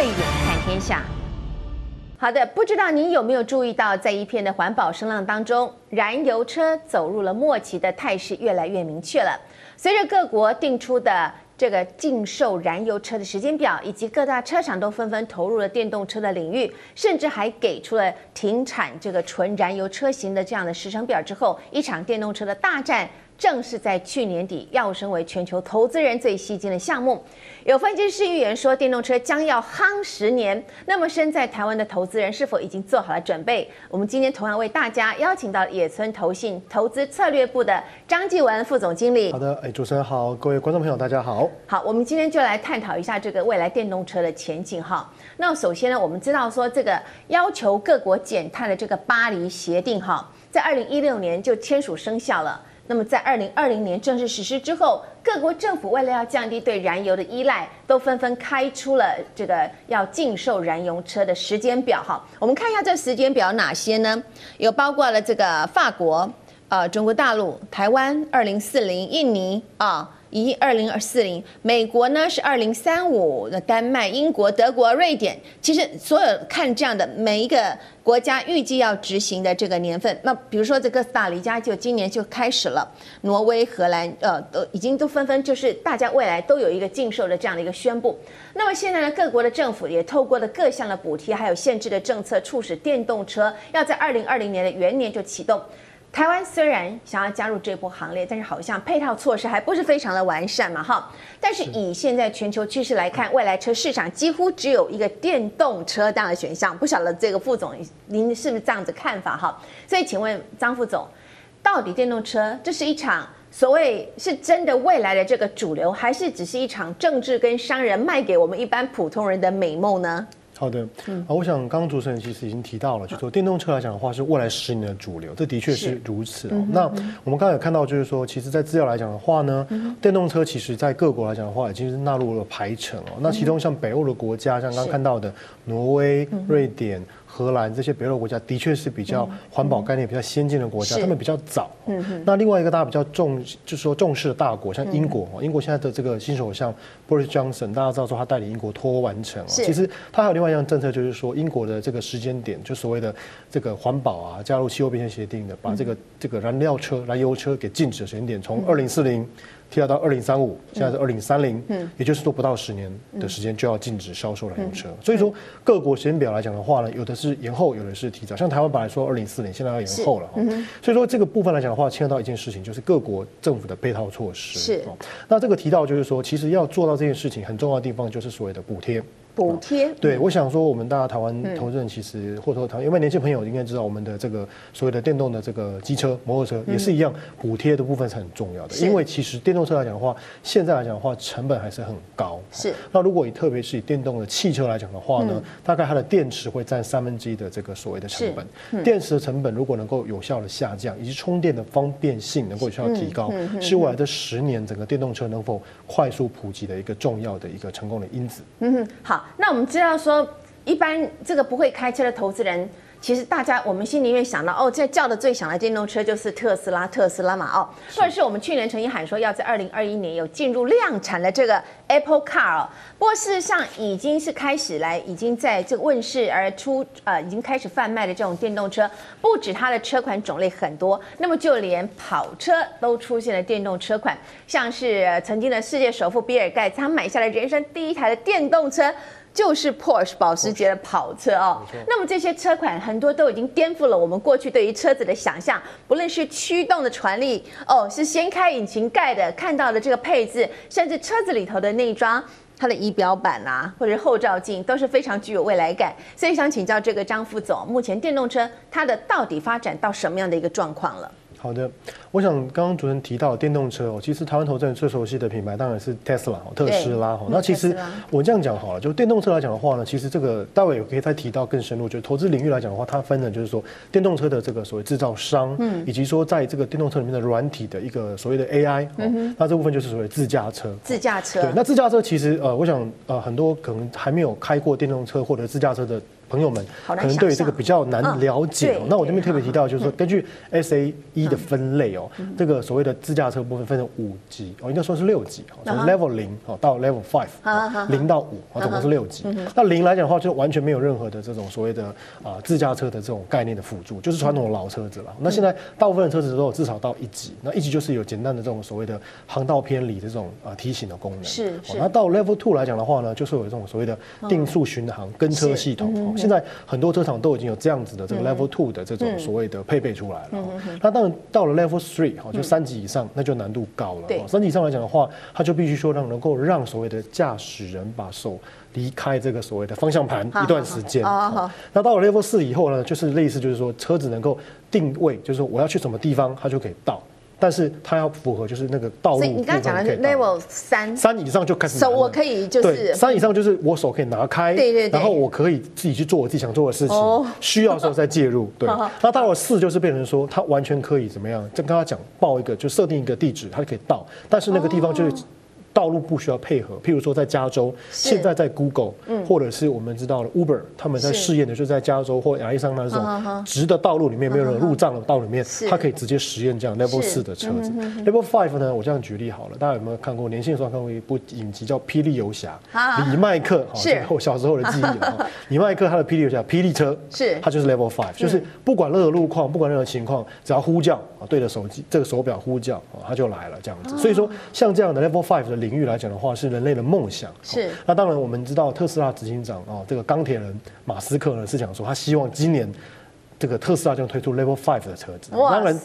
慧眼看天下。好的，不知道您有没有注意到，在一片的环保声浪当中，燃油车走入了末期的态势越来越明确了。随着各国定出的这个禁售燃油车的时间表，以及各大车厂都纷纷投入了电动车的领域，甚至还给出了停产这个纯燃油车型的这样的时程表之后，一场电动车的大战。正是在去年底要升为全球投资人最吸睛的项目。有分析师预言说，电动车将要夯十年。那么，身在台湾的投资人是否已经做好了准备？我们今天同样为大家邀请到野村投信投资策略部的张继文副总经理。好的，哎，主持人好，各位观众朋友，大家好。好，我们今天就来探讨一下这个未来电动车的前景哈。那首先呢，我们知道说这个要求各国减碳的这个巴黎协定哈，在二零一六年就签署生效了。那么在二零二零年正式实施之后，各国政府为了要降低对燃油的依赖，都纷纷开出了这个要禁售燃油车的时间表。哈，我们看一下这时间表哪些呢？有包括了这个法国、呃中国大陆、台湾二零四零、印尼啊。以二零二四零，美国呢是二零三五，那丹麦、英国、德国、瑞典，其实所有看这样的每一个国家预计要执行的这个年份，那比如说这哥斯达黎加就今年就开始了，挪威、荷兰，呃，都已经都纷纷就是大家未来都有一个禁售的这样的一个宣布。那么现在呢，各国的政府也透过了各项的补贴还有限制的政策，促使电动车要在二零二零年的元年就启动。台湾虽然想要加入这波行列，但是好像配套措施还不是非常的完善嘛，哈。但是以现在全球趋势来看，未来车市场几乎只有一个电动车这样的选项。不晓得这个副总您是不是这样子看法哈？所以请问张副总，到底电动车这是一场所谓是真的未来的这个主流，还是只是一场政治跟商人卖给我们一般普通人的美梦呢？好的，嗯，我想刚刚主持人其实已经提到了，就说电动车来讲的话是未来十年的主流，这的确是如此哦。那我们刚才有看到，就是说，其实，在资料来讲的话呢，电动车其实在各国来讲的话，已经是纳入了排程哦。那其中像北欧的国家，像刚刚看到的挪威、瑞典。荷兰这些北欧国家的确是比较环保概念比较先进的国家，他们比较早。嗯那另外一个大家比较重，就是说重视的大国，像英国，英国现在的这个新首相 Boris Johnson，大家知道说他带领英国脱欧完成。其实他还有另外一项政策，就是说英国的这个时间点，就所谓的这个环保啊，加入气候变迁协定的，把这个这个燃料车、燃油车给禁止的时间点，从二零四零。提到到二零三五，现在是二零三零，也就是说不到十年的时间就要禁止销售燃油车。所以说各国时间表来讲的话呢，有的是延后，有的是提早。像台湾本来说二零四零，现在要延后了。所以说这个部分来讲的话，牵扯到一件事情，就是各国政府的配套措施。是。那这个提到就是说，其实要做到这件事情，很重要的地方就是所谓的补贴。补贴对，我想说，我们大家台湾投资人其实或者说台湾，因为年轻朋友应该知道，我们的这个所谓的电动的这个机车、摩托车也是一样，补贴的部分是很重要的。因为其实电动车来讲的话，现在来讲的话，成本还是很高。是。那如果以特别是以电动的汽车来讲的话呢，大概它的电池会占三分之一的这个所谓的成本。电池的成本如果能够有效的下降，以及充电的方便性能够有效提高，是未来的十年整个电动车能否快速普及的一个重要的一个成功的因子。嗯，好。那我们知道说，一般这个不会开车的投资人，其实大家我们心里面想到，哦，这叫的最响的电动车就是特斯拉，特斯拉嘛，哦，或者是我们去年曾经喊说要在二零二一年有进入量产的这个 Apple Car，哦，不过事实上已经是开始来，已经在这个问世而出，呃，已经开始贩卖的这种电动车，不止它的车款种类很多，那么就连跑车都出现了电动车款，像是曾经的世界首富比尔盖茨，他买下了人生第一台的电动车。就是 Porsche 保时捷的跑车哦，那么这些车款很多都已经颠覆了我们过去对于车子的想象，不论是驱动的传力哦，是掀开引擎盖的看到的这个配置，甚至车子里头的内装，它的仪表板啊，或者是后照镜都是非常具有未来感。所以想请教这个张副总，目前电动车它的到底发展到什么样的一个状况了？好的，我想刚刚主持人提到电动车哦，其实台湾投资人最熟悉的品牌当然是 Tesla 特斯拉哈。那其实我这样讲好了，就电动车来讲的话呢，其实这个待会也可以再提到更深入，就是投资领域来讲的话，它分的就是说电动车的这个所谓制造商，嗯，以及说在这个电动车里面的软体的一个所谓的 AI，嗯，那这部分就是所谓自驾车。自驾车。对，那自驾车其实呃，我想呃很多可能还没有开过电动车或者自驾车的。朋友们可能对于这个比较难了解哦。嗯那我这边特别提到，就是说根据 SAE 的分类哦，这个所谓的自驾车部分分成五级哦，应该说是六级哦，从 Level 零哦到 Level Five 零到五啊，总共是六级。那零来讲的话，就完全没有任何的这种所谓的啊自驾车的这种概念的辅助，就是传统的老车子了。那现在大部分的车子都有至少到一级，那一级就是有简单的这种所谓的航道偏离的这种啊提醒的功能。是那到 Level Two 来讲的话呢，就是有这种所谓的定速巡航跟车系统。哦现在很多车厂都已经有这样子的这个 Level Two 的这种所谓的配备出来了。哦那当然到了 Level Three 哈，就三级以上，那就难度高了。三级以上来讲的话，它就必须说让能够让所谓的驾驶人把手离开这个所谓的方向盘一段时间。那到了 Level 四以后呢，就是类似就是说车子能够定位，就是说我要去什么地方，它就可以到。但是它要符合就是那个道路所以你刚刚讲的是 level 三，三以上就开始手我可以就对是三以上就是我手可以拿开，对对对然后我可以自己去做我自己想做的事情，哦需要的时候再介入。对那到了四就是变成说，它完全可以怎么样？就跟他讲报一个，就设定一个地址，它就可以到，但是那个地方就是。道路不需要配合，譬如说在加州，现在在 Google，或者是我们知道的 Uber，他们在试验的就是在加州或亚利桑那这种直的道路里面没有任何路障的道路里面，它可以直接实验这样 Level 四的车子。Level Five 呢，我这样举例好了，大家有没有看过？年轻的时候看过一部影集叫《霹雳游侠啊》，李麦克，好是。我小时候的记忆了。哈 李麦克他的霹雳游侠霹雳车，是。它就是 Level Five，就是不管任何路况，不管任何情况，只要呼叫啊，对着手机这个手表呼叫啊，它就来了这样子。所以说，像这样的 Level Five 的领域来讲的话，是人类的梦想。是哦那当然，我们知道特斯拉执行长哦，这个钢铁人马斯克呢是讲说，他希望今年这个特斯拉将推出 Level Five 的车子。哇当然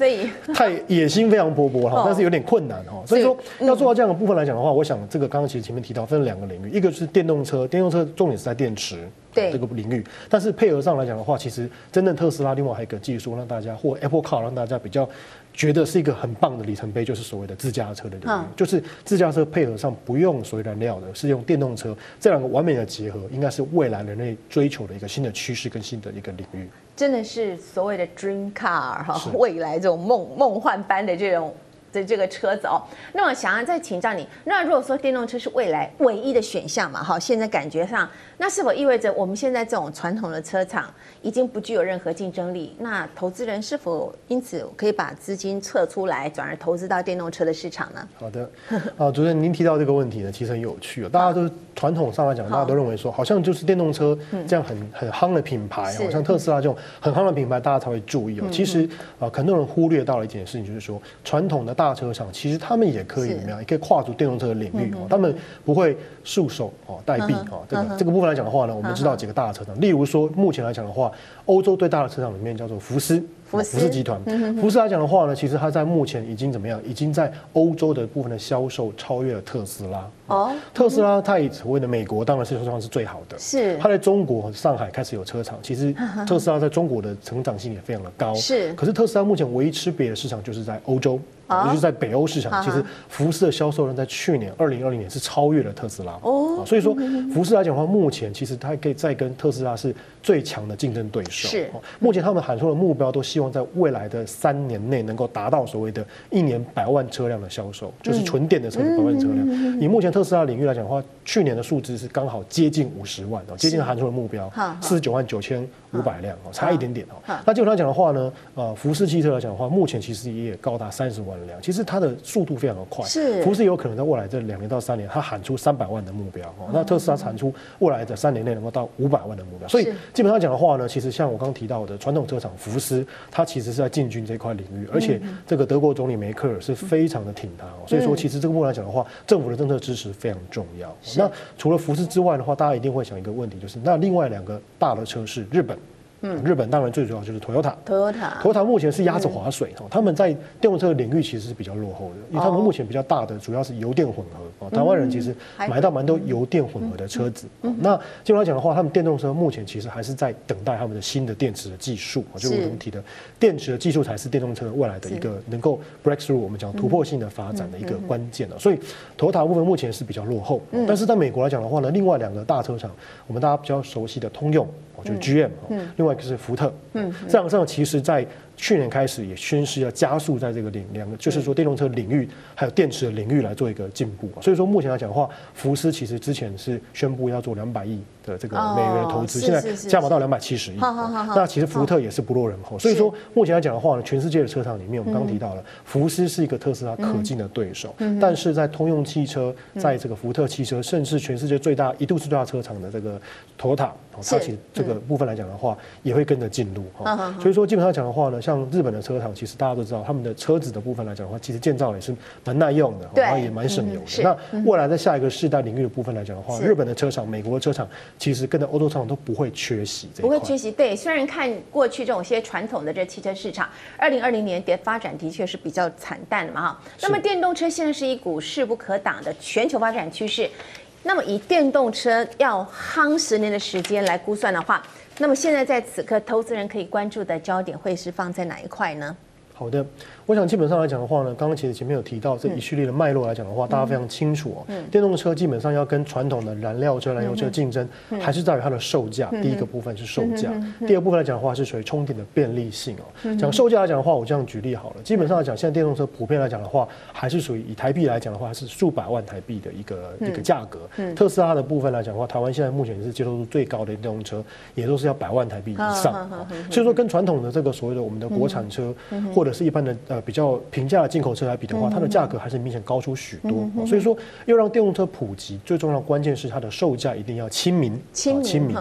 太野心非常勃勃哈哦，但是有点困难哈。所以说要做到这样的部分来讲的话，我想这个刚刚其实前面提到分两个领域，一个是电动车，电动车重点是在电池。对这个领域，但是配合上来讲的话，其实真正特斯拉另外还有一个技术让大家或 Apple Car 让大家比较觉得是一个很棒的里程碑，就是所谓的自驾车的领域，嗯就是自驾车配合上不用所谓燃料的，是用电动车，这两个完美的结合，应该是未来人类追求的一个新的趋势跟新的一个领域。真的是所谓的 dream car 哈，未来这种梦梦幻般的这种的这个车子哦。那我想要再请教你，那如果说电动车是未来唯一的选项嘛，哈，现在感觉上，那是否意味着我们现在这种传统的车厂已经不具有任何竞争力？那投资人是否因此可以把资金撤出来，转而投资到电动车的市场呢？好的，啊，主持人您提到这个问题呢，其实很有趣哦。大家都传统上来讲，大家都认为说，好像就是电动车这样很很夯的品牌，是好像特斯拉这种很夯的品牌，大家才会注意哦。其实啊，很多人忽略到了一件事情，就是说，传统的大车厂其实他们也可以是怎么样，也可以跨足电动车的领域哦。他们不会束手哦待毙哦。这个这个部分来讲的话呢，我们知道几个大的车厂，例如说，目前来讲的话，欧洲最大的车厂里面叫做福斯。福斯集团，福斯来讲的话呢，其实它在目前已经怎么样？已经在欧洲的部分的销售超越了特斯拉。哦，特斯拉它以所谓的美国当然是算是最好的，是它在中国上海开始有车厂，其实 特斯拉在中国的成长性也非常的高。是可是特斯拉目前唯一吃瘪的市场就是在欧洲。就是在北欧市场，其实福斯的销售量在去年二零二零年是超越了特斯拉哦所以说福斯来讲的话，目前其实它可以再跟特斯拉是最强的竞争对手。是哦目前他们喊出的目标，都希望在未来的三年内能够达到所谓的一年百万车辆的销售，就是纯电的车百万车辆。以目前特斯拉领域来讲的话，去年的数字是刚好接近五十万哦，接近喊出的目标四十九万九千五百辆哦，差一点点哦。那基本上讲的话呢，呃，福斯汽车来讲的话，目前其实也高达三十万辆，其实它的速度非常的快。是福斯有可能在未来这两年到三年，它喊出三百万的目标哦。那特斯拉产出未来的三年内能够到五百万的目标。所以基本上讲的话呢，其实像我刚提到的传统车厂福斯，它其实是在进军这块领域，而且这个德国总理梅克尔是非常的挺它哦。所以说，其实这个部分来讲的话，政府的政策支持非常重要。那除了福斯之外的话，大家一定会想一个问题，就是那另外两个大的车是日本。嗯，日本当然最主要就是 Toyota。Toyota 目前是鸭子划水哦，他们在电动车的领域其实是比较落后的，因为他们目前比较大的主要是油电混合哦。台湾人其实买到蛮多油电混合的车子。那基本上讲的话，他们电动车目前其实还是在等待他们的新的电池的技术，就我们提的电池的技术才是电动车未来的一个能够 breakthrough 我们讲突破性的发展的一个关键了。所以 Toyota 部分目前是比较落后，但是在美国来讲的话呢，另外两个大车厂，我们大家比较熟悉的通用。就是 GM 哦，另外一个是福特，嗯，这两个车厂其实在去年开始也宣示要加速在这个领两个，就是说电动车领域还有电池的领域来做一个进步。所以说目前来讲的话，福斯其实之前是宣布要做两百亿的这个美元的投资，现在加码到两百七十亿。那其实福特也是不落人后。所以说目前来讲的话呢，全世界的车厂里面，我们刚刚提到了福斯是一个特斯拉可敬的对手，但是在通用汽车，在这个福特汽车，甚至全世界最大一度是最大车厂的这个 Toyota，它其实这个部分来讲的话，也会跟着进入哈。所以说基本上讲的话呢，像日本的车厂，其实大家都知道，他们的车子的部分来讲的话，其实建造也是蛮耐用的，然后也蛮省油的。那未来在下一个世代领域的部分来讲的话，日本的车厂、美国的车厂，其实跟着欧洲车厂都不会缺席。不会缺席，对。虽然看过去这种些传统的这汽车市场，二零二零年的发展的确是比较惨淡的嘛哈。那么电动车现在是一股势不可挡的全球发展趋势。那么以电动车要夯十年的时间来估算的话，那么现在在此刻，投资人可以关注的焦点会是放在哪一块呢？好的。我想基本上来讲的话呢，刚刚其实前面有提到这一系列的脉络来讲的话，大家非常清楚哦。电动车基本上要跟传统的燃料车、燃油车竞争，还是在于它的售价。第一个部分是售价，第二部分来讲的话是属于充电的便利性哦。讲售价来讲的话，我这样举例好了。基本上来讲，现在电动车普遍来讲的话，还是属于以台币来讲的话，是数百万台币的一个一个价格。特斯拉的部分来讲的话，台湾现在目前是接受度最高的电动车，也都是要百万台币以上。所以说，跟传统的这个所谓的我们的国产车，或者是一般的呃比较平价。的进口车来比的话，它的价格还是明显高出许多。所以说，要让电动车普及，最重要的关键是它的售价一定要亲民，亲民。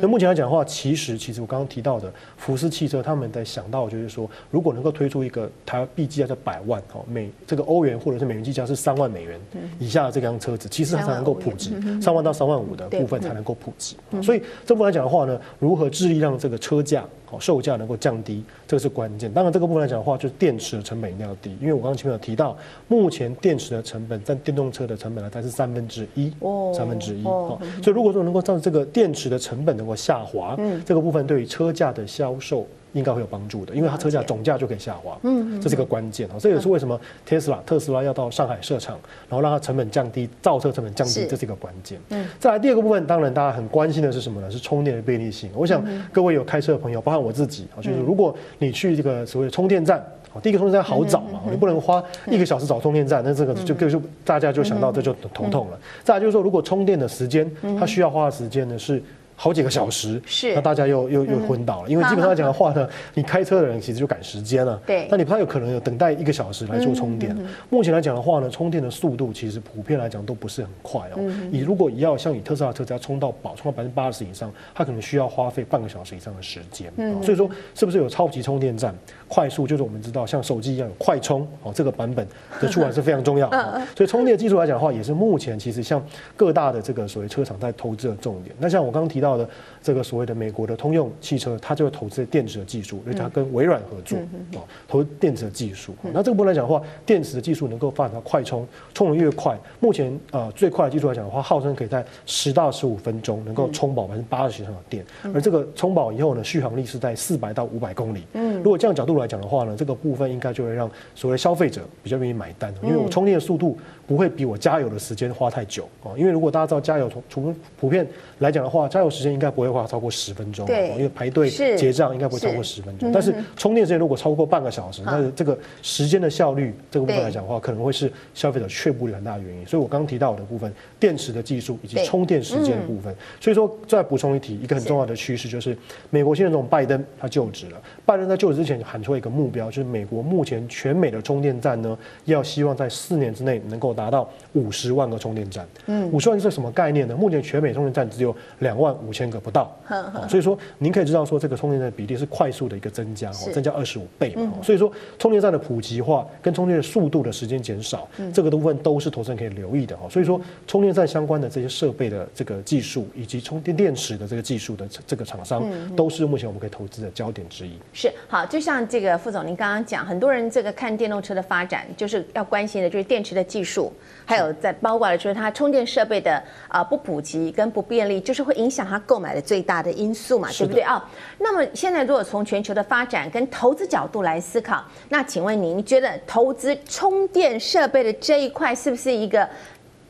那目前来讲的话，其实其实我刚刚提到的福斯汽车，他们在想到就是说，如果能够推出一个台币计价在百万哦美这个欧元或者是美元计价是三万美元以下的这辆车子，其实它才能够普及三万到三万五的部分才能够普及。所以这部分来讲的话呢，如何致力让这个车价？售价能够降低，这个是关键。当然，这个部分来讲的话，就是电池的成本一定要低。因为我刚刚前面有提到，目前电池的成本占电动车的成本呢，才是三分之一，三分之一。哦，所以如果说能够让这个电池的成本能够下滑，嗯，这个部分对于车价的销售。应该会有帮助的，因为它车价总价就可以下滑，嗯，这是一个关键啊。这也是为什么特斯拉特斯拉要到上海设厂，然后让它成本降低，造车成本降低，这是一个关键。嗯，再来第二个部分，当然大家很关心的是什么呢？是充电的便利性。我想各位有开车的朋友，包括我自己啊，就是如果你去这个所谓的充电站，第一个充电站好找嘛，你不能花一个小时找充电站，那这个就就大家就想到这就头痛了。再来就是说，如果充电的时间，它需要花的时间呢是。好几个小时，是那大家又又又昏倒了，因为基本上讲的话呢，你开车的人其实就赶时间了，对，那你不太有可能有等待一个小时来做充电。目前来讲的话呢，充电的速度其实普遍来讲都不是很快哦。你如果要像以特斯拉车只要充到饱，充到百分之八十以上，它可能需要花费半个小时以上的时间。所以说是不是有超级充电站，快速就是我们知道像手机一样有快充哦，这个版本的出来是非常重要。所以充电技术来讲的话，也是目前其实像各大的这个所谓车厂在投资的重点。那像我刚刚提到。的这个所谓的美国的通用汽车，它就会投资电池的技术，因为它跟微软合作哦，投电池的技术。那这个部分来讲的话，电池的技术能够发展到快充，充的越快，目前呃最快的技术来讲的话，号称可以在十到十五分钟能够充饱百分之八十以上的电，而这个充饱以后呢，续航力是在四百到五百公里。嗯，如果这样角度来讲的话呢，这个部分应该就会让所谓消费者比较愿意买单，因为我充电的速度不会比我加油的时间花太久啊。因为如果大家知道加油从从普遍来讲的话，加油时间应该不会花超过十分钟，对，因为排队结账应该不会超过十分钟。但是充电时间如果超过半个小时，那这个时间的效率这个部分来讲的话，可能会是消费者却步的很大的原因。所以我刚刚提到的部分，电池的技术以及充电时间的部分。所以说再补充一提，一个很重要的趋势就是，美国现在这种拜登他就职了，拜登在就职之前喊出一个目标，就是美国目前全美的充电站呢，要希望在四年之内能够达到五十万个充电站。嗯，五十万是什么概念呢？目前全美充电站只有两万五千个不到，所以说您可以知道说这个充电站的比例是快速的一个增加，增加二十五倍嘛。所以说充电站的普及化跟充电的速度的时间减少，这个部分都是投资人可以留意的哈。所以说充电站相关的这些设备的这个技术以及充电电池的这个技术的这个厂商，都是目前我们可以投资的焦点之一。是好，就像这个副总您刚刚讲，很多人这个看电动车的发展，就是要关心的就是电池的技术，还有在包括了就是它充电设备的啊不普及跟不便利，就是会影响它购买的最大的因素嘛，对不对啊？那么现在如果从全球的发展跟投资角度来思考，那请问您觉得投资充电设备的这一块是不是一个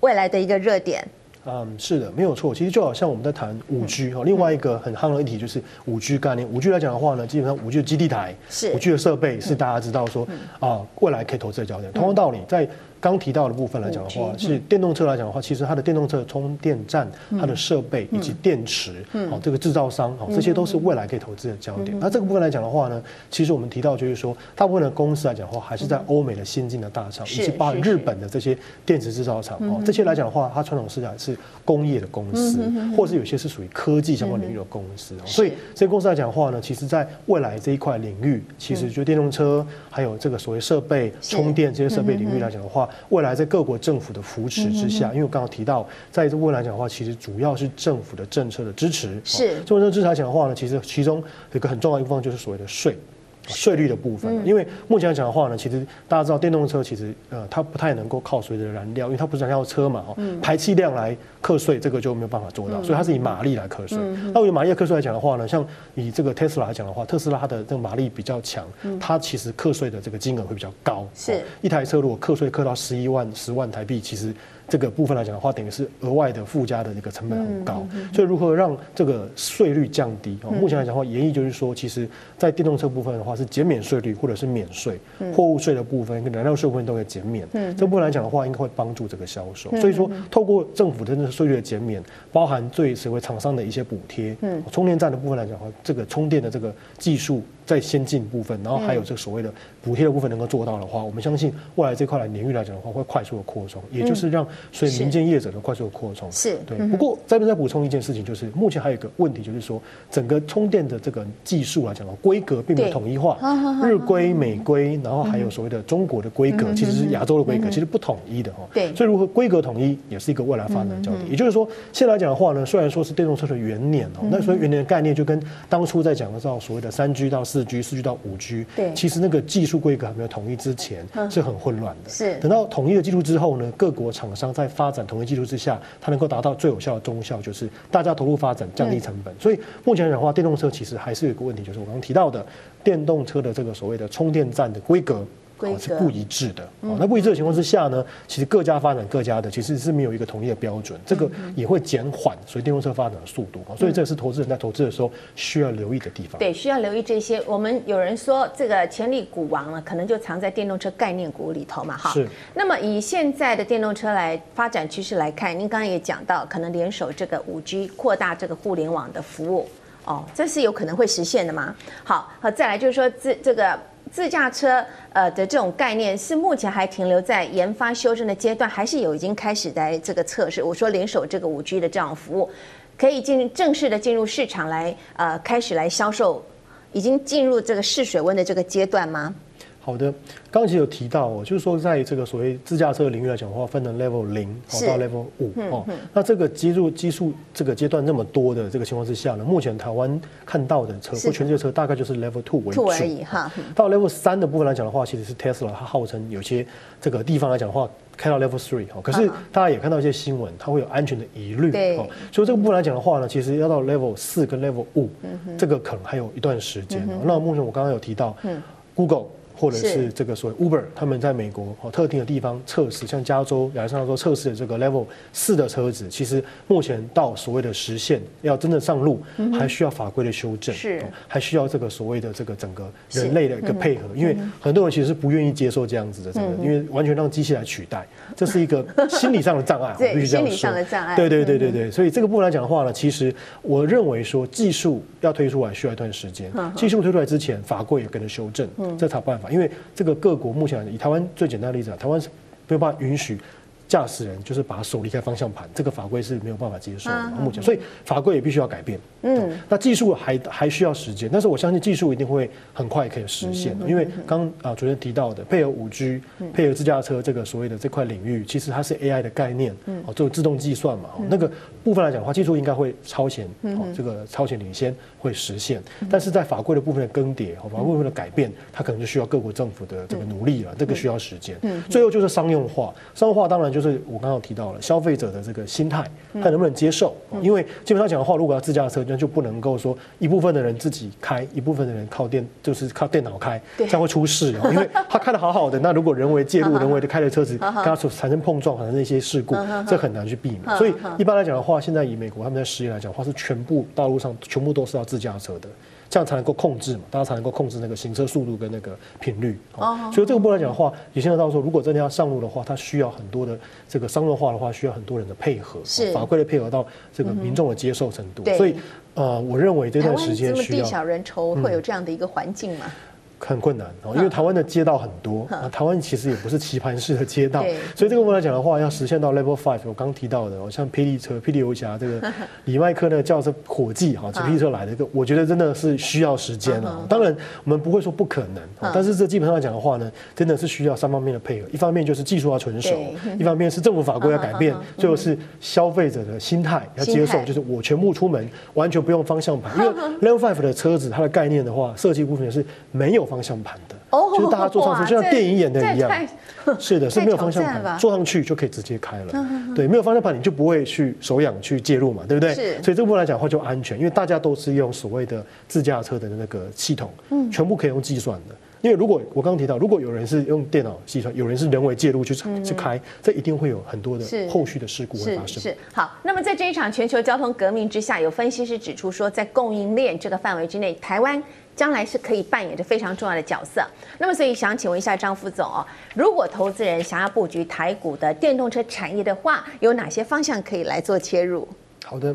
未来的一个热点？嗯，是的，没有错。其实就好像我们在谈五 G 哈，另外一个很夯的议题就是五 G 概念。五 G 来讲的话呢，基本上五 G 的基地台，是五 G 的设备，是大家知道说啊，未来可以投资的焦点。同样道理，在刚提到的部分来讲的话，是电动车来讲的话，其实它的电动车充电站、它的设备以及电池，好，这个制造商，好，这些都是未来可以投资的焦点。那这个部分来讲的话呢，其实我们提到就是说，大部分的公司来讲的话，还是在欧美的先进的大厂，以及包括日本的这些电池制造厂，哦，这些来讲的话，它传统市场是工业的公司，或是有些是属于科技相关领域的公司。所以这些公司来讲的话呢，其实在未来这一块领域，其实就电动车还有这个所谓设备充电这些设备领域来讲的话。未来在各国政府的扶持之下，因为我刚刚提到，在这未来讲的话，其实主要是政府的政策的支持。是政策支持来讲的话呢，其实其中有一个很重要的一部分就是所谓的税。税率的部分，因为目前来讲的话呢，其实大家知道电动车其实呃它不太能够靠所谓的燃料，因为它不是燃料车嘛，哦，排气量来课税这个就没有办法做到，所以它是以马力来课税。那以马力课税来讲的话呢，像以这个特斯拉来讲的话，特斯拉它的这个马力比较强，它其实课税的这个金额会比较高。是一台车如果课税课到十一万、十万台币，其实。这个部分来讲的话，等于是额外的附加的一个成本很高，所以如何让这个税率降低？哦，目前来讲的话，研议就是说，其实，在电动车部分的话是减免税率或者是免税，货物税的部分跟燃料税部分都可以减免。这部分来讲的话，应该会帮助这个销售。所以说，透过政府的那个税率的减免，包含对所谓厂商的一些补贴，充电站的部分来讲的话，这个充电的这个技术。在先进部分，然后还有这个所谓的补贴的部分能够做到的话，我们相信未来这块来领域来讲的话，会快速的扩充，也就是让所以民间业者的快速的扩充。是对。不过这边再补充一件事情，就是目前还有一个问题，就是说整个充电的这个技术来讲的规格并没有统一化，日规、美规，然后还有所谓的中国的规格，其实是亚洲的规格，其实不统一的哈。对。所以如何规格统一，也是一个未来发展的焦点。也就是说，现在来讲的话呢，虽然说是电动车的元年哦，那所以元年的概念就跟当初在讲的到所谓的三 G 到四 G、四 G 到五 G，对，其实那个技术规格还没有统一之前是很混乱的。是，等到统一的技术之后呢，各国厂商在发展统一技术之下，它能够达到最有效的中效，就是大家投入发展，降低成本。所以目前来讲的话，电动车其实还是有一个问题，就是我刚刚提到的电动车的这个所谓的充电站的规格。是不一致的。哦，那不一致的情况之下呢，其实各家发展各家的，其实是没有一个统一的标准，这个也会减缓所以电动车发展的速度。所以这是投资人在投资的时候需要留意的地方。对，需要留意这些。我们有人说这个潜力股王呢，可能就藏在电动车概念股里头嘛，哈。是。那么以现在的电动车来发展趋势来看，您刚刚也讲到，可能联手这个五 G 扩大这个互联网的服务，哦，这是有可能会实现的吗？好，好，再来就是说这这个。自驾车呃的这种概念是目前还停留在研发修正的阶段，还是有已经开始在这个测试？我说联手这个五 G 的这样服务，可以进正式的进入市场来呃开始来销售，已经进入这个试水温的这个阶段吗？好的，刚刚其实有提到哦，就是说在这个所谓自驾车领域来讲的话，分成 level 零到 level 五哦。那这个基数基数这个阶段那么多的这个情况之下呢，目前台湾看到的车或全世界车大概就是 level two 为主而已哈。到 level 三的部分来讲的话，其实是 Tesla 它号称有些这个地方来讲的话，开到 level three 哦。可是大家也看到一些新闻，它会有安全的疑虑哦。所以这个部分来讲的话呢，其实要到 level 四跟 level 五，这个可能还有一段时间。那目前我刚刚有提到，Google。或者是这个所谓 Uber，他们在美国哦特定的地方测试，像加州、亚利桑那州测试的这个 Level 四的车子，其实目前到所谓的实现要真的上路，还需要法规的修正，是。还需要这个所谓的这个整个人类的一个配合，因为很多人其实是不愿意接受这样子的这个，因为完全让机器来取代，这是一个心理上的障碍，我必须这样说。心理上的障碍。对对对对对，所以这个部分来讲的话呢，其实我认为说技术要推出来需要一段时间，技术推出来之前，法规也跟着修正，这才有办法。因为这个各国目前以台湾最简单的例子啊，台湾是没有办法允许。驾驶人就是把手离开方向盘，这个法规是没有办法接受的。目前，所以法规也必须要改变。嗯，那技术还还需要时间，但是我相信技术一定会很快可以实现。因为刚啊主持人提到的，配合五 G，配合自驾车这个所谓的这块领域，其实它是 AI 的概念。嗯，哦，做自动计算嘛，那个部分来讲的话，技术应该会超前。哦，这个超前领先会实现。但是在法规的部分的更迭，法规部分的改变，它可能就需要各国政府的这个努力了。这个需要时间。嗯，最后就是商用化，商用化当然。就是我刚刚提到了消费者的这个心态，他能不能接受？因为基本上讲的话，如果要自驾车，那就不能够说一部分的人自己开，一部分的人靠电，就是靠电脑开，这样会出事哦。因为他开的好好的，那如果人为介入，人为的开的车子 跟他所产生碰撞，产生一些事故，这很难去避免。所以一般来讲的话，现在以美国他们在实验来讲的话，是全部道路上全部都是要自驾车的。这样才能够控制嘛，大家才能够控制那个行车速度跟那个频率。哦，所以这个部分来讲的话，也现在到说，如果真的要上路的话，它需要很多的这个商业化的话，需要很多人的配合，是法规的配合到这个民众的接受程度。所以，呃，我认为这段时间需要。这么地小人稠，会有这样的一个环境吗？很困难哦，因为台湾的街道很多，啊，台湾其实也不是棋盘式的街道，所以这个部分来讲的话，要实现到 Level Five，我刚提到的，像霹雳车、霹雳游侠这个 李麦克那个叫做火计哈，从霹雳车来的一个，我觉得真的是需要时间啊。当然，我们不会说不可能，但是这基本上来讲的话呢，真的是需要三方面的配合，一方面就是技术要成熟，一方面是政府法规要改变，最后是消费者的心态要接受，就是我全部出门完全不用方向盘，因为 Level Five 的车子它的概念的话，设计部分是没有方向盘的。就是大家坐上去，就像电影演的一样，是的，是没有方向盘，坐上去就可以直接开了。对，没有方向盘你就不会去手痒去介入嘛，对不对？是。所以这部分来讲的话就安全，因为大家都是用所谓的自驾车的那个系统，嗯全部可以用计算的。因为如果我刚刚提到，如果有人是用电脑计算，有人是人为介入去去开，这一定会有很多的后续的事故会发生。是。好，那么在这一场全球交通革命之下，有分析师指出说，在供应链这个范围之内，台湾。将来是可以扮演着非常重要的角色。那么，所以想请问一下张副总哦，如果投资人想要布局台股的电动车产业的话，有哪些方向可以来做切入？好的。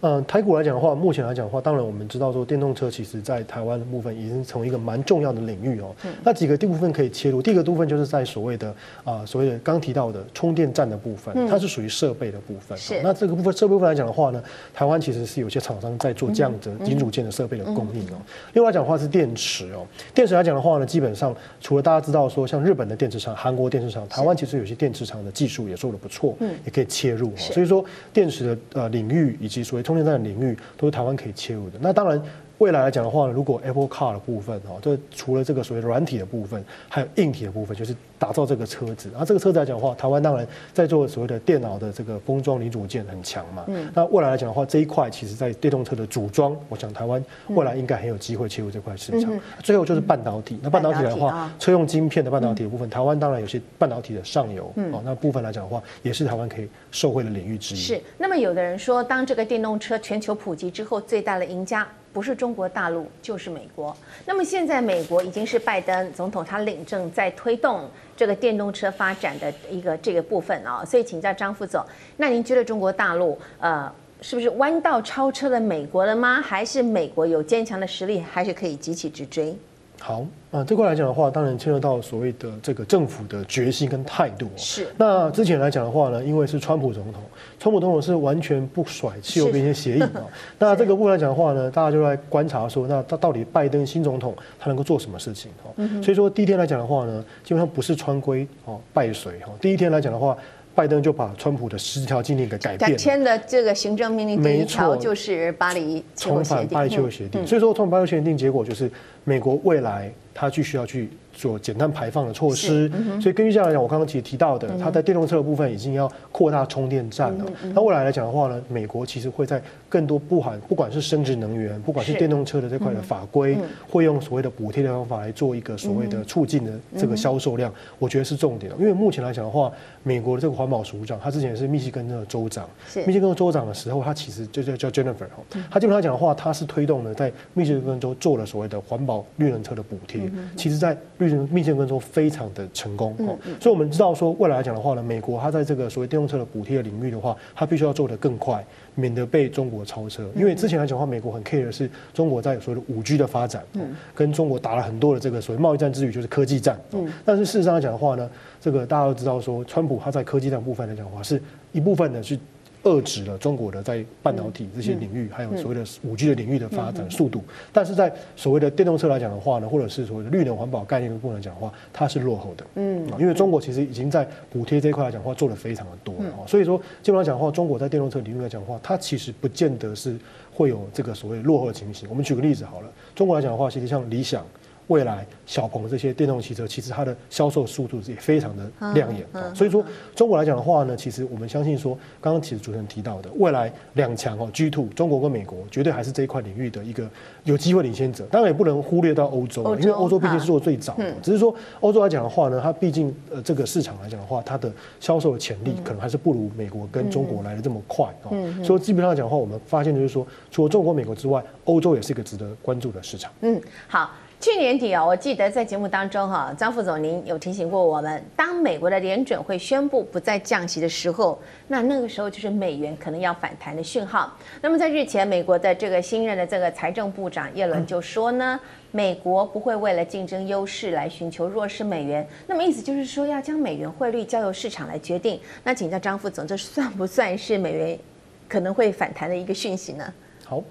嗯，台股来讲的话，目前来讲的话，当然我们知道说电动车其实在台湾的部分已经成为一个蛮重要的领域哦。嗯、那几个部分可以切入，第一个部分就是在所谓的啊、呃，所谓的刚提到的充电站的部分，嗯、它是属于设备的部分。是。那这个部分设备部分来讲的话呢，台湾其实是有些厂商在做这样的零组件的设备的供应哦。另外来讲的话是电池哦，电池来讲的话呢，基本上除了大家知道说像日本的电池厂、韩国电池厂，台湾其实有些电池厂的技术也做得不错，嗯，也可以切入。哦所以说电池的呃领域以及所谓充电站的领域。都是台湾可以切入的。那当然，未来来讲的话呢，如果 Apple Car 的部分哦，就除了这个所谓的软体的部分，还有硬体的部分，就是打造这个车子。那这个车子来讲的话，台湾当然在做所谓的电脑的这个封装零组件很强嘛。嗯。那未来来讲的话，这一块其实在电动车的组装，我想台湾未来应该很有机会切入这块市场。最后就是半导体。那半导体的话，车用晶片的半导体的部分，台湾当然有些半导体的上游。嗯。哦，那部分来讲的话，也是台湾可以受惠的领域之一。是。那么有的人说，当这个电动车全球普及之后，最大的赢家。不是中国大陆就是美国。那么现在美国已经是拜登总统他领证在推动这个电动车发展的一个这个部分啊、所以请教张副总，那您觉得中国大陆呃是不是弯道超车了美国了吗？还是美国有坚强的实力，还是可以急起直追？好啊，这块来讲的话，当然牵涉到所谓的这个政府的决心跟态度。是。那之前来讲的话呢，因为是川普总统，川普总统是完全不甩气候变迁协议啊。那这个部分来讲的话呢，大家就来观察说，那他到底拜登新总统他能够做什么事情？嗯、所以说第一天来讲的话呢，基本上不是川规哦败水哈。第一天来讲的话。拜登就把川普的十条禁令给改变，签的这个行政命令第一条就是巴黎重返巴黎气候协定，所以说重返巴黎气候协定结果就是美国未来他就需要去。做减碳排放的措施，嗯、所以根据这样来讲，我刚刚其实提到的，它在电动车的部分已经要扩大充电站了。那、未来来讲的话呢，美国其实会在更多不含不管是生质能源，不管是电动车的这块的法规，嗯、会用所谓的补贴的方法来做一个所谓的促进的这个销售量，我觉得是重点。因为目前来讲的话，美国的这个环保署长，他之前是密西根的州长，密西根的州长的时候，他其实就叫叫 Jennifer 哈，他基本上讲的话，他是推动了在密西根州做了所谓的环保绿能车的补贴。其实，在绿能密切跟踪。非常的成功哦，所以我们知道说，未来来讲的话呢，美国它在这个所谓电动车的补贴的领域的话，它必须要做得更快，免得被中国超车。因为之前来讲的话，美国很 care 的是中国在所谓的五 G 的发展，跟中国打了很多的这个所谓贸易战之余，就是科技战。但是事实上来讲的话呢，这个大家都知道说，川普他在科技战部分来讲的话，是一部分的去。遏制了中国的在半导体这些领域，还有所谓的五 G 的领域的发展速度。但是在所谓的电动车来讲的话呢，或者是所谓的绿能环保概念的部分来讲的话，它是落后的。嗯，因为中国其实已经在补贴这一块来讲的话做的非常的多了。所以说基本上讲的话，中国在电动车领域来讲的话，它其实不见得是会有这个所谓落后的情形。我们举个例子好了，中国来讲的话，其实像理想。未来小鹏这些电动汽车，其实它的销售速度也非常的亮眼。所以说，中国来讲的话呢，其实我们相信说，刚刚其实主持人提到的，未来两强哦，G two 中国跟美国绝对还是这一块领域的一个有机会领先者。当然也不能忽略到欧洲，因为欧洲毕竟是做最早的。只是说欧洲来讲的话呢，它毕竟呃这个市场来讲的话，它的销售的潜力可能还是不如美国跟中国来的这么快哦。所以基本上来讲的话，我们发现就是说，除了中国、美国之外，欧洲也是一个值得关注的市场。嗯，好。去年底啊，我记得在节目当中哈，张副总您有提醒过我们，当美国的联准会宣布不再降息的时候，那那个时候就是美元可能要反弹的讯号。那么在日前，美国的这个新任的这个财政部长耶伦就说呢，美国不会为了竞争优势来寻求弱势美元。那么意思就是说，要将美元汇率交由市场来决定。那请教张副总，这算不算是美元可能会反弹的一个讯息呢？好。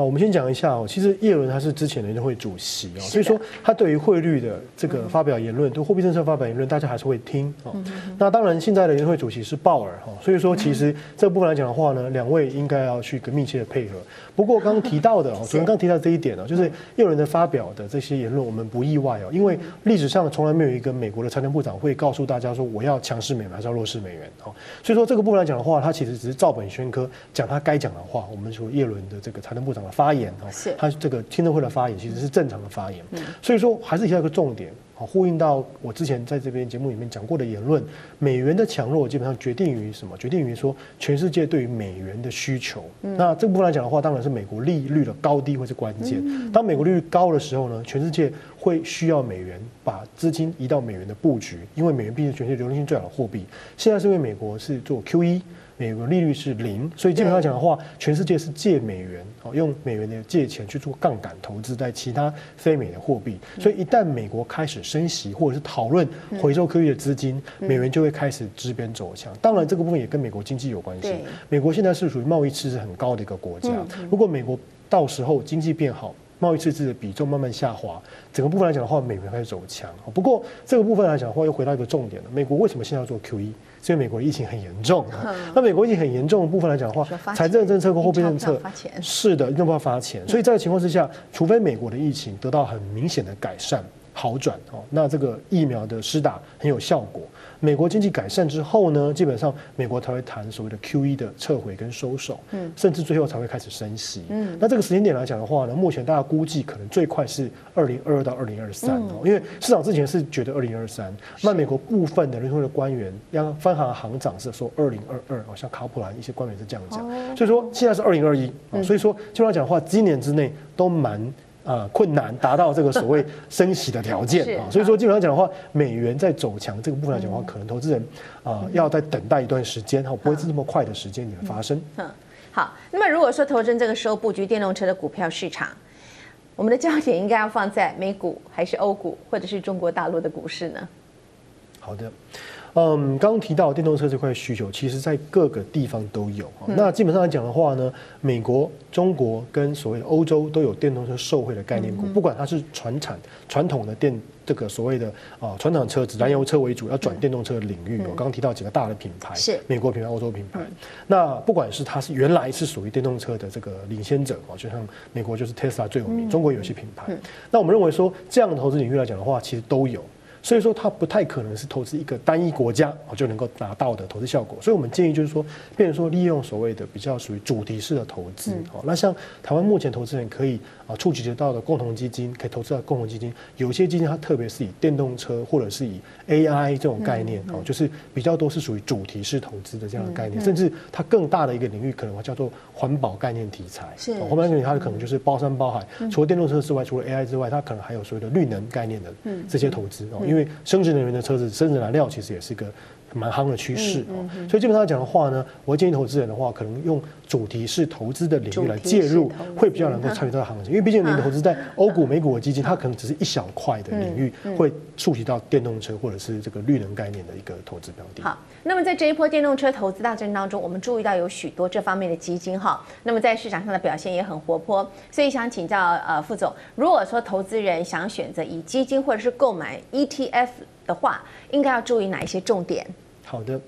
啊，我们先讲一下哦。其实叶伦他是之前的联准会主席哦，所以说他对于汇率的这个发表言论，对货币政策发表言论，大家还是会听哦。那当然，现在的联准会主席是鲍尔哈，所以说其实这部分来讲的话呢，两位应该要去一个密切的配合。不过刚刚提到的哦，主持人刚提到这一点呢，就是叶伦的发表的这些言论，我们不意外哦，因为历史上从来没有一个美国的财政部长会告诉大家说我要强势美元还是要弱势美元哦。所以说这个部分来讲的话，他其实只是照本宣科讲他该讲的话。我们说耶伦的这个财政部长的。发言哦，他这个听证会的发言其实是正常的发言，所以说还是提到一个重点，好，呼应到我之前在这边节目里面讲过的言论，美元的强弱基本上决定于什么？决定于说全世界对于美元的需求。那这部分来讲的话，当然是美国利率的高低会是关键。当美国利率高的时候呢，全世界会需要美元把资金移到美元的布局，因为美元毕竟是全世界流动性最好的货币。现在是因为美国是做 QE。美国利率是零，所以基本上讲的话，全世界是借美元，哦，用美元的借钱去做杠杆投资在其他非美的货币。所以一旦美国开始升息，或者是讨论回收科技的资金，美元就会开始支边走强。当然，这个部分也跟美国经济有关系。美国现在是属于贸易赤字很高的一个国家，如果美国到时候经济变好，贸易赤字的比重慢慢下滑，整个部分来讲的话，美元开始走强。不过这个部分来讲的话，又回到一个重点了：美国为什么现在要做 QE？所以美国疫情很严重，那美国疫情很严重的部分来讲的话，财政政策跟货币政策是的，一定要发钱。所以在这个情况之下，除非美国的疫情得到很明显的改善。好转哦，那这个疫苗的施打很有效果。美国经济改善之后呢，基本上美国才会谈所谓的 QE 的撤回跟收手，嗯，甚至最后才会开始升息，嗯。那这个时间点来讲的话呢，目前大家估计可能最快是二零二二到二零二三哦，因为市场之前是觉得二零二三，那美国部分的联储会的官员，央分行行长是说二零二二，好像卡普兰一些官员是这样讲，所以说现在是二零二一啊，所以说基本上讲的话，今年之内都蛮。呃，困难达到这个所谓升息的条件啊，所以说基本上讲的话，美元在走强这个部分来讲的话，可能投资人啊要再等待一段时间哈，不会是这么快的时间点发生。嗯，好，那么如果说投资人这个时候布局电动车的股票市场，我们的焦点应该要放在美股还是欧股，或者是中国大陆的股市呢？好的。嗯，刚刚提到电动车这块需求，其实在各个地方都有。那基本上来讲的话呢，美国、中国跟所谓的欧洲都有电动车受惠的概念股。不管它是传产传统的电这个所谓的啊传统车子燃油车为主，要转电动车的领域，我刚刚提到几个大的品牌，是美国品牌、欧洲品牌。那不管是它是原来是属于电动车的这个领先者哦，就像美国就是 Tesla 最有名，中国有些品牌。那我们认为说，这样的投资领域来讲的话，其实都有。所以说，它不太可能是投资一个单一国家就能够达到的投资效果。所以我们建议就是说，变成说利用所谓的比较属于主题式的投资。哦，那像台湾目前投资人可以啊触及得到的共同基金，可以投资到共同基金。有些基金它特别是以电动车或者是以 AI 这种概念哦，就是比较多是属于主题式投资的这样的概念。甚至它更大的一个领域可能叫做环保概念题材。是，环保概念它的可能就是包山包海，除了电动车之外，除了 AI 之外，它可能还有所谓的绿能概念的这些投资哦。因为生殖能源的车子，生殖燃料其实也是一个蛮夯的趋势哦。所以基本上讲的话呢，我建议投资人的话，可能用主题式投资的领域来介入，会比较能够参与到行情。因为毕竟你投资在 欧股、美股的基金，它可能只是一小块的领域，会触及到电动车或者是这个绿能概念的一个投资标的。好，那么在这一波电动车投资大战当中，我们注意到有许多这方面的基金哈，那么在市场上的表现也很活泼。所以想请教呃副总，如果说投资人想选择以基金或者是购买 ETF。的话，应该要注意哪一些重点？好的，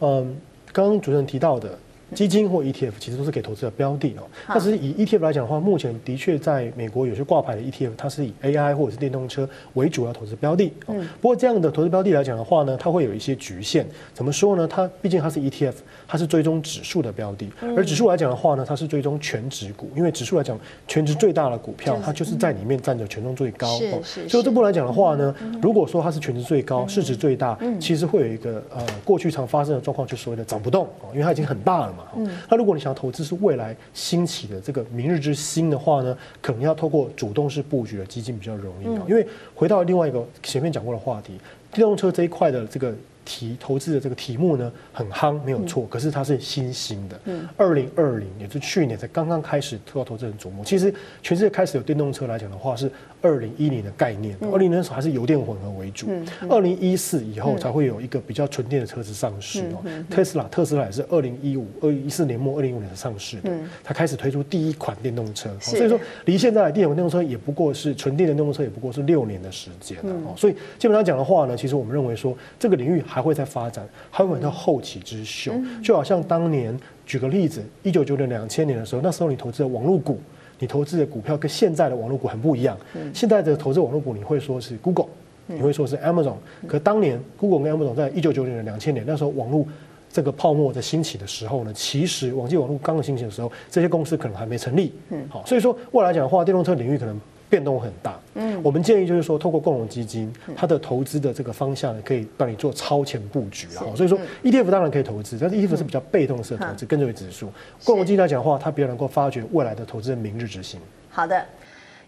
嗯，刚刚主持人提到的基金或 ETF 其实都是给投资的标的哦。但是以 ETF 来讲的话，目前的确在美国有些挂牌的 ETF，它是以 AI 或者是电动车为主要投资标的。嗯。不过这样的投资标的来讲的话呢，它会有一些局限。怎么说呢？它毕竟它是 ETF，它是追踪指数的标的。而指数来讲的话呢，它是追踪全值股，因为指数来讲，全值最大的股票，它就是在里面占着权重最高。是是。所以这部来讲的话呢，如果说它是全值最高、市值最大，其实会有一个呃过去常发生的状况，就所谓的涨不动，因为它已经很大了嘛。嗯。那如果你想要投资是未来兴起的这个明日之星的话呢，可能要透过主动式布局的基金比较容易。因为回到另外一个前面讲过的话题，电动车这一块的这个。题投资的这个题目呢，很夯，没有错，嗯、可是它是新兴的。嗯，二零二零也就是去年才刚刚开始受到投资人瞩目。其实全世界开始有电动车来讲的话，是二零一零的概念。二零年的时候还是油电混合为主。二零一四以后才会有一个比较纯电的车子上市哦。特斯拉，特斯拉也是二零一五、二零一四年末、二零一五年才上市的，才开始推出第一款电动车。所以说，离现在电动电动车也不过是纯电的电动车，也不过是六年的时间了。哦，所以基本上讲的话呢，其实我们认为说这个领域。还会再发展，还会到后起之秀，就好像当年举个例子，一九九零两千年的时候，那时候你投资的网络股，你投资的股票跟现在的网络股很不一样。现在的投资网络股，你会说是 Google，你会说是 Amazon，可当年 Google 跟 Amazon 在一九九零年两千年那时候网络这个泡沫在兴起的时候呢，其实网际网络刚刚兴起的时候，这些公司可能还没成立。嗯，好，所以说未来讲的话，电动车领域可能。变动很大，嗯，我们建议就是说，透过共同基金，它的投资的这个方向呢，可以帮你做超前布局啊。所以说，ETF 当然可以投资，但是 ETF 是比较被动式的投资，跟随指数。共同基金来讲的话，它比较能够发掘未来的投资人明日之星。好的。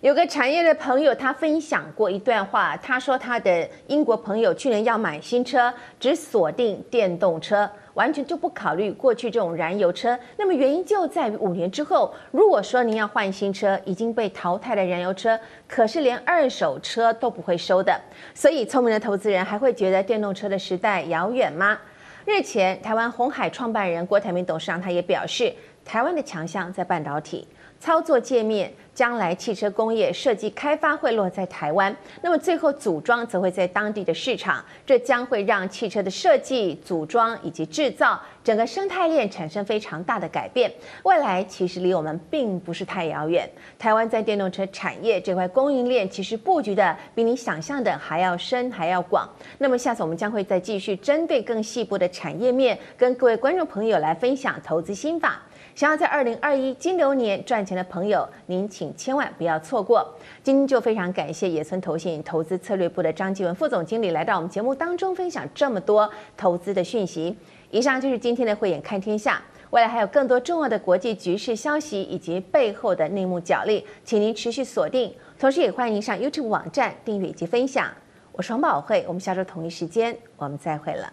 有个产业的朋友，他分享过一段话。他说，他的英国朋友去年要买新车，只锁定电动车，完全就不考虑过去这种燃油车。那么原因就在于五年之后，如果说您要换新车，已经被淘汰的燃油车，可是连二手车都不会收的。所以，聪明的投资人还会觉得电动车的时代遥远吗？日前，台湾红海创办人郭台铭董事长他也表示，台湾的强项在半导体。操作界面，将来汽车工业设计开发会落在台湾，那么最后组装则会在当地的市场，这将会让汽车的设计、组装以及制造整个生态链产生非常大的改变。未来其实离我们并不是太遥远，台湾在电动车产业这块供应链其实布局的比你想象的还要深还要广。那么下次我们将会再继续针对更细部的产业面，跟各位观众朋友来分享投资心法。想要在二零二一金牛年赚钱的朋友，您请千万不要错过。今天就非常感谢野村投信投资策略部的张继文副总经理来到我们节目当中分享这么多投资的讯息。以上就是今天的慧眼看天下，未来还有更多重要的国际局势消息以及背后的内幕角力，请您持续锁定。同时也欢迎上 YouTube 网站订阅以及分享。我是黄宝慧，我们下周同一时间我们再会了。